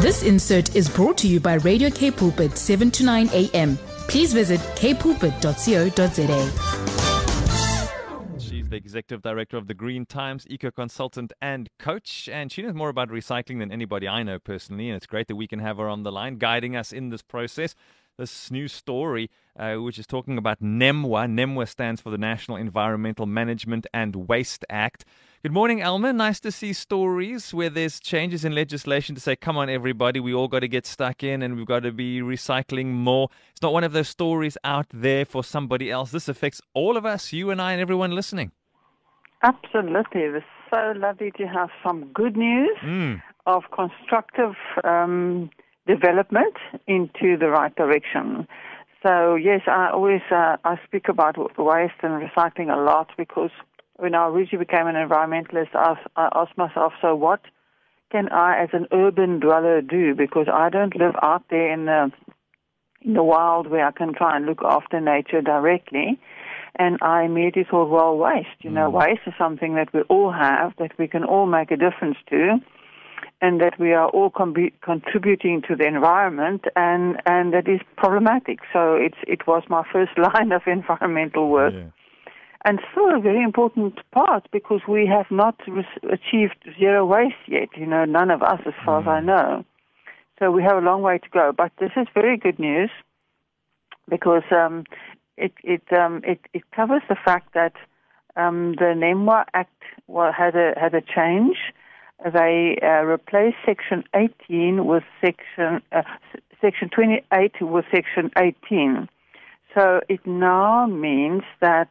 This insert is brought to you by Radio K Pulpit 7 to 9 a.m. Please visit kpulpit.co.za. She's the executive director of the Green Times, eco consultant and coach, and she knows more about recycling than anybody I know personally. And it's great that we can have her on the line, guiding us in this process. This new story, uh, which is talking about NEMWA. NEMWA stands for the National Environmental Management and Waste Act. Good morning, Elma. Nice to see stories where there's changes in legislation to say, come on, everybody, we all got to get stuck in and we've got to be recycling more. It's not one of those stories out there for somebody else. This affects all of us, you and I, and everyone listening. Absolutely. It's so lovely to have some good news Mm. of constructive um, development into the right direction. So yes, I always uh, I speak about waste and recycling a lot because when I originally became an environmentalist, I, I asked myself, so what can I, as an urban dweller, do? Because I don't live out there in the in the wild where I can try and look after nature directly. And I immediately thought, well, waste. You know, mm. waste is something that we all have, that we can all make a difference to, and that we are all com- contributing to the environment, and and that is problematic. So it's it was my first line of environmental work Yeah. And still a very important part because we have not re- achieved zero waste yet. You know, none of us, as far as I know. So we have a long way to go. But this is very good news because um, it it, um, it it covers the fact that um, the NEMWA Act wa- had a had a change. They uh, replaced Section 18 with Section uh, Section 28 with Section 18. So it now means that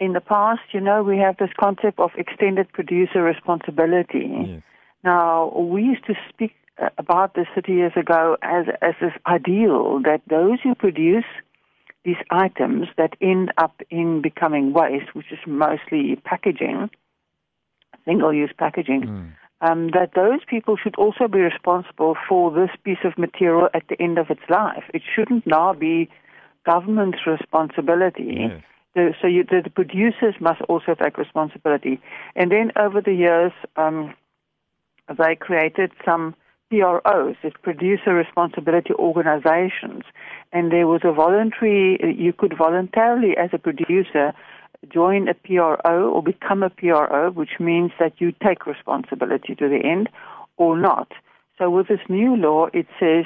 in the past, you know, we have this concept of extended producer responsibility. Yes. Now, we used to speak uh, about this 30 years ago as, as this ideal that those who produce these items that end up in becoming waste, which is mostly packaging, single use packaging, um, that those people should also be responsible for this piece of material at the end of its life. It shouldn't now be government's responsibility. Yes. The, so you, the, the producers must also take responsibility. And then over the years, um, they created some PROs, it's producer responsibility organizations, and there was a voluntary, you could voluntarily as a producer join a PRO or become a PRO, which means that you take responsibility to the end or not. So with this new law, it says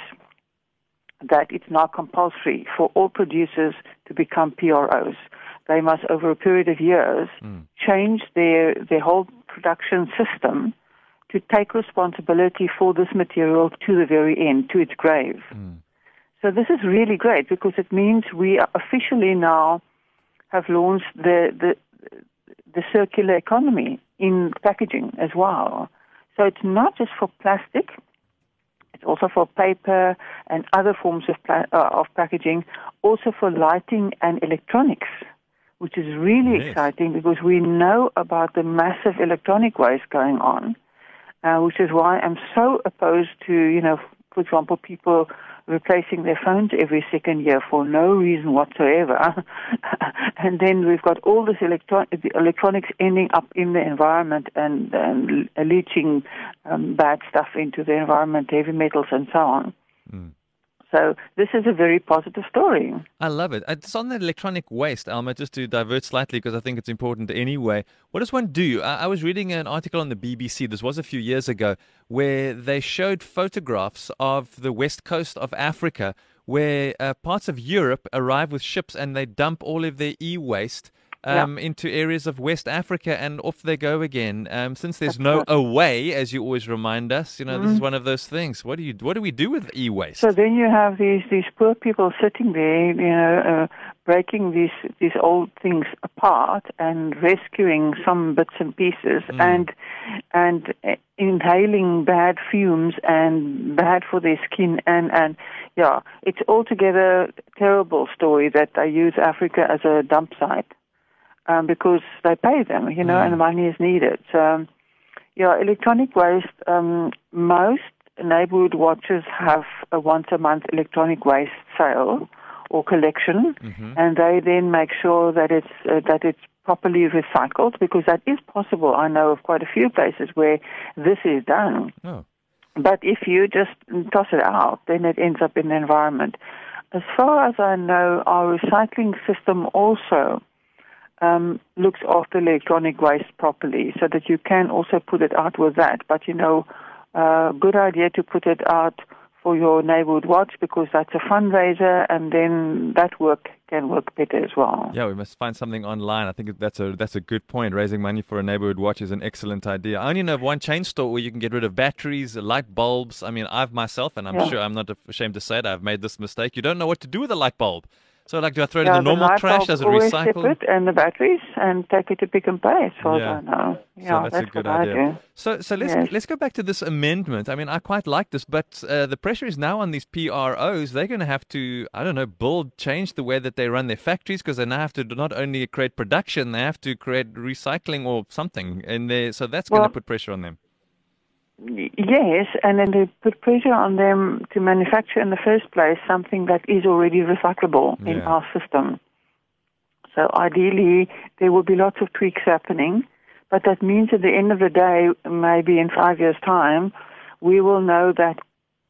that it's now compulsory for all producers to become PROs. They must, over a period of years, change their, their whole production system to take responsibility for this material to the very end, to its grave. So this is really great because it means we are officially now have launched the, the, the circular economy in packaging as well. So it's not just for plastic, it's also for paper and other forms of, pla- uh, of packaging, also for lighting and electronics, which is really Yes. exciting because we know about the massive electronic waste going on, uh, which is why I'm so opposed to, you know, for example, people replacing their phones every second year for no reason whatsoever. and then we've got all this the electronics ending up in the environment and, and leaching um, bad stuff into the environment, heavy metals and so on. So this is a very positive story. I love it. It's on the electronic waste, Elma, just to divert slightly because I think it's important anyway. What does one do? I, I was reading an article on the BBC, this was a few years ago, where they showed photographs of the west coast of Africa where uh, parts of Europe arrive with ships and they dump all of their e waste. Um, Into areas of West Africa and off they go again. Um, since there's no away, as you always remind us, you know this is one of those things. What do you what do we do with e-waste? So then you have these these poor people sitting there, you know, uh, breaking these these old things apart and rescuing some bits and pieces, and and uh, inhaling bad fumes and bad for their skin, and and yeah, it's altogether a terrible story that they use Africa as a dump site um, because they pay them, you know, and the money is needed. So, um, yeah, electronic waste. Um, most neighborhood watches have a once a month electronic waste sale or collection, and they then make sure that it's uh, that it's properly recycled because that is possible. I know of quite a few places where this is done. Oh. But if you just toss it out, then it ends up in the environment. As far as I know, our recycling system also um, looks after electronic waste properly so that you can also put it out with that. But you know, uh, good idea to put it out for your neighborhood watch because that's a fundraiser and then that work can work better as well. Yeah, we must find something online. I think that's a that's a good point. Raising money for a neighborhood watch is an excellent idea. I only know of one chain store where you can get rid of batteries, light bulbs. I mean, I've myself, and I'm Yeah. sure I'm not ashamed to say it, I've made this mistake. You don't know what to do with a light bulb. So, like, do I throw it Yeah, in the normal light trash? Does it always recycle? separate and the batteries and take it to Pick n Pay as far Yeah. as I know. So Yeah, that's, a good what I idea. do. So, so let's Yes. let's go back to this amendment. I mean, I quite like this, but uh, the pressure is now on these PROs. They're going to have to, I don't know, build, change the way that they run their factories because they now have to not only create production, they have to create recycling or something and. So that's going to put pressure on them. Yes, and then they put pressure on them to manufacture in the first place something that is already recyclable in our system. So ideally, there will be lots of tweaks happening, but that means at the end of the day, maybe in five years' time, we will know that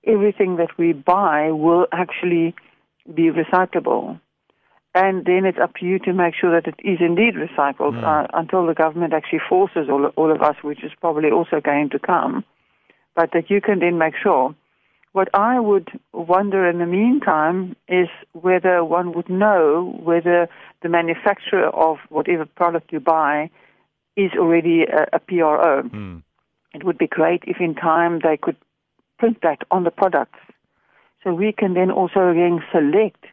everything that we buy will actually be recyclable. And then it's up to you to make sure that it is indeed recycled uh, until the government actually forces all, all of us, which is probably also going to come but that you can then make sure. What I would wonder in the meantime is whether one would know whether the manufacturer of whatever product you buy is already a, a PRO. Hmm. It would be great if in time they could print that on the products. So we can then also again select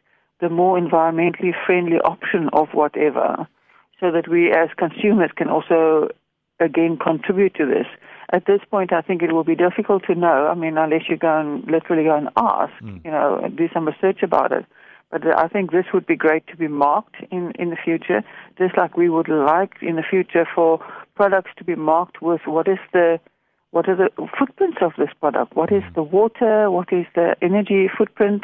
the more environmentally friendly option of whatever so that we as consumers can also again contribute to this. At this point, I think it will be difficult to know. I mean, unless you go and literally go and ask, hmm. you know, do some research about it. But I think this would be great to be marked in, in the future, just like we would like in the future for products to be marked with what is the what are the footprints of this product? What is hmm. the water? What is the energy footprint?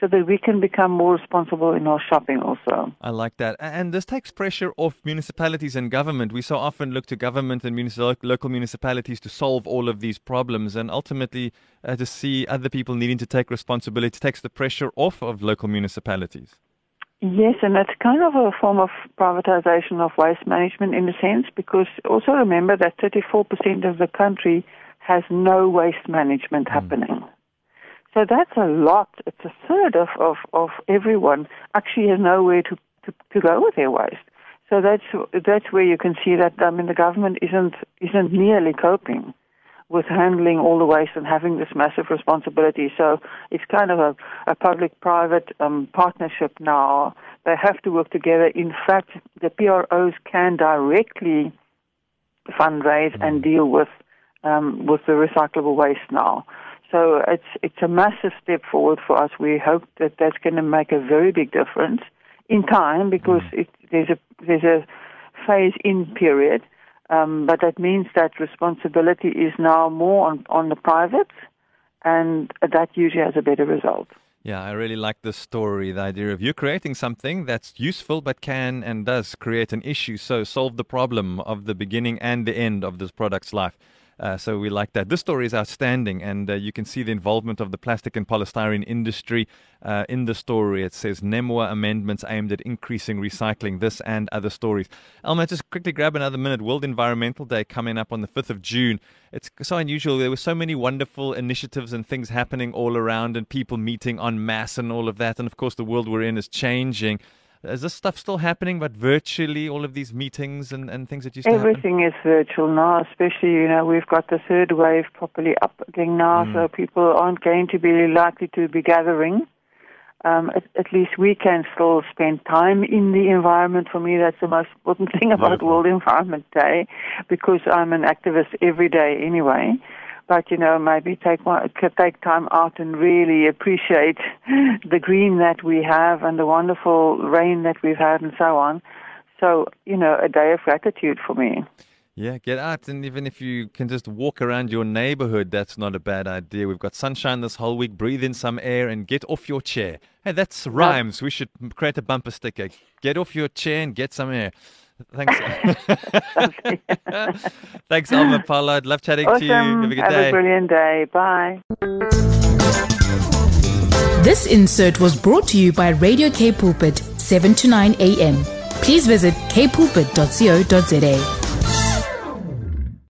So that we can become more responsible in our shopping also. I like that. And this takes pressure off municipalities and government. We so often look to government and municipal, local municipalities to solve all of these problems, and ultimately uh, to see other people needing to take responsibility takes the pressure off of local municipalities. Yes, and that's kind of a form of privatization of waste management in a sense, because also remember that 34% of the country has no waste management happening. So that's a lot. It's a third of, of, of everyone actually has nowhere to, to, to go with their waste. So that's that's where you can see that I mean the government isn't isn't nearly coping with handling all the waste and having this massive responsibility. So it's kind of a, a public-private um, partnership now. They have to work together. In fact, the PROs can directly fundraise and deal with um, with the recyclable waste now. So it's it's a massive step forward for us. We hope that that's going to make a very big difference in time because it, there's a there's a phase in period, um, but that means that responsibility is now more on on the private, and that usually has a better result. Yeah, I really like this story. The idea of you creating something that's useful but can and does create an issue. So solve the problem of the beginning and the end of this product's life. Uh, so we like that. This story is outstanding, and uh, you can see the involvement of the plastic and polystyrene industry uh, in the story. It says NEMWA amendments aimed at increasing recycling. This and other stories. Elma, just quickly grab another minute. World Environmental Day coming up on the 5th of June. It's so unusual. There were so many wonderful initiatives and things happening all around, and people meeting en masse and all of that. And of course, the world we're in is changing. Is this stuff still happening, but virtually, all of these meetings and, and things that used to happen? Everything is virtual now, especially, you know, we've got the third wave properly up again now, Mm. so people aren't going to be likely to be gathering. Um, at, at least we can still spend time in the environment. For me, that's the most important thing about. World Environment Day because I'm an activist every day anyway. But, you know, maybe take, one, take time out and really appreciate the green that we have and the wonderful rain that we've had and so on. So, you know, a day of gratitude for me. Yeah, get out. And even if you can just walk around your neighborhood, that's not a bad idea. We've got sunshine this whole week. Breathe in some air and get off your chair. Hey, that's rhymes. We should create a bumper sticker. Get off your chair and get some air. Thanks. Thanks, Elma Pollard. Love chatting awesome. to you. Have a good Have day. a brilliant day. Bye. This insert was brought to you by Radio K Pulpit, 7 to 9 a.m. Please visit kpulpit.co.za.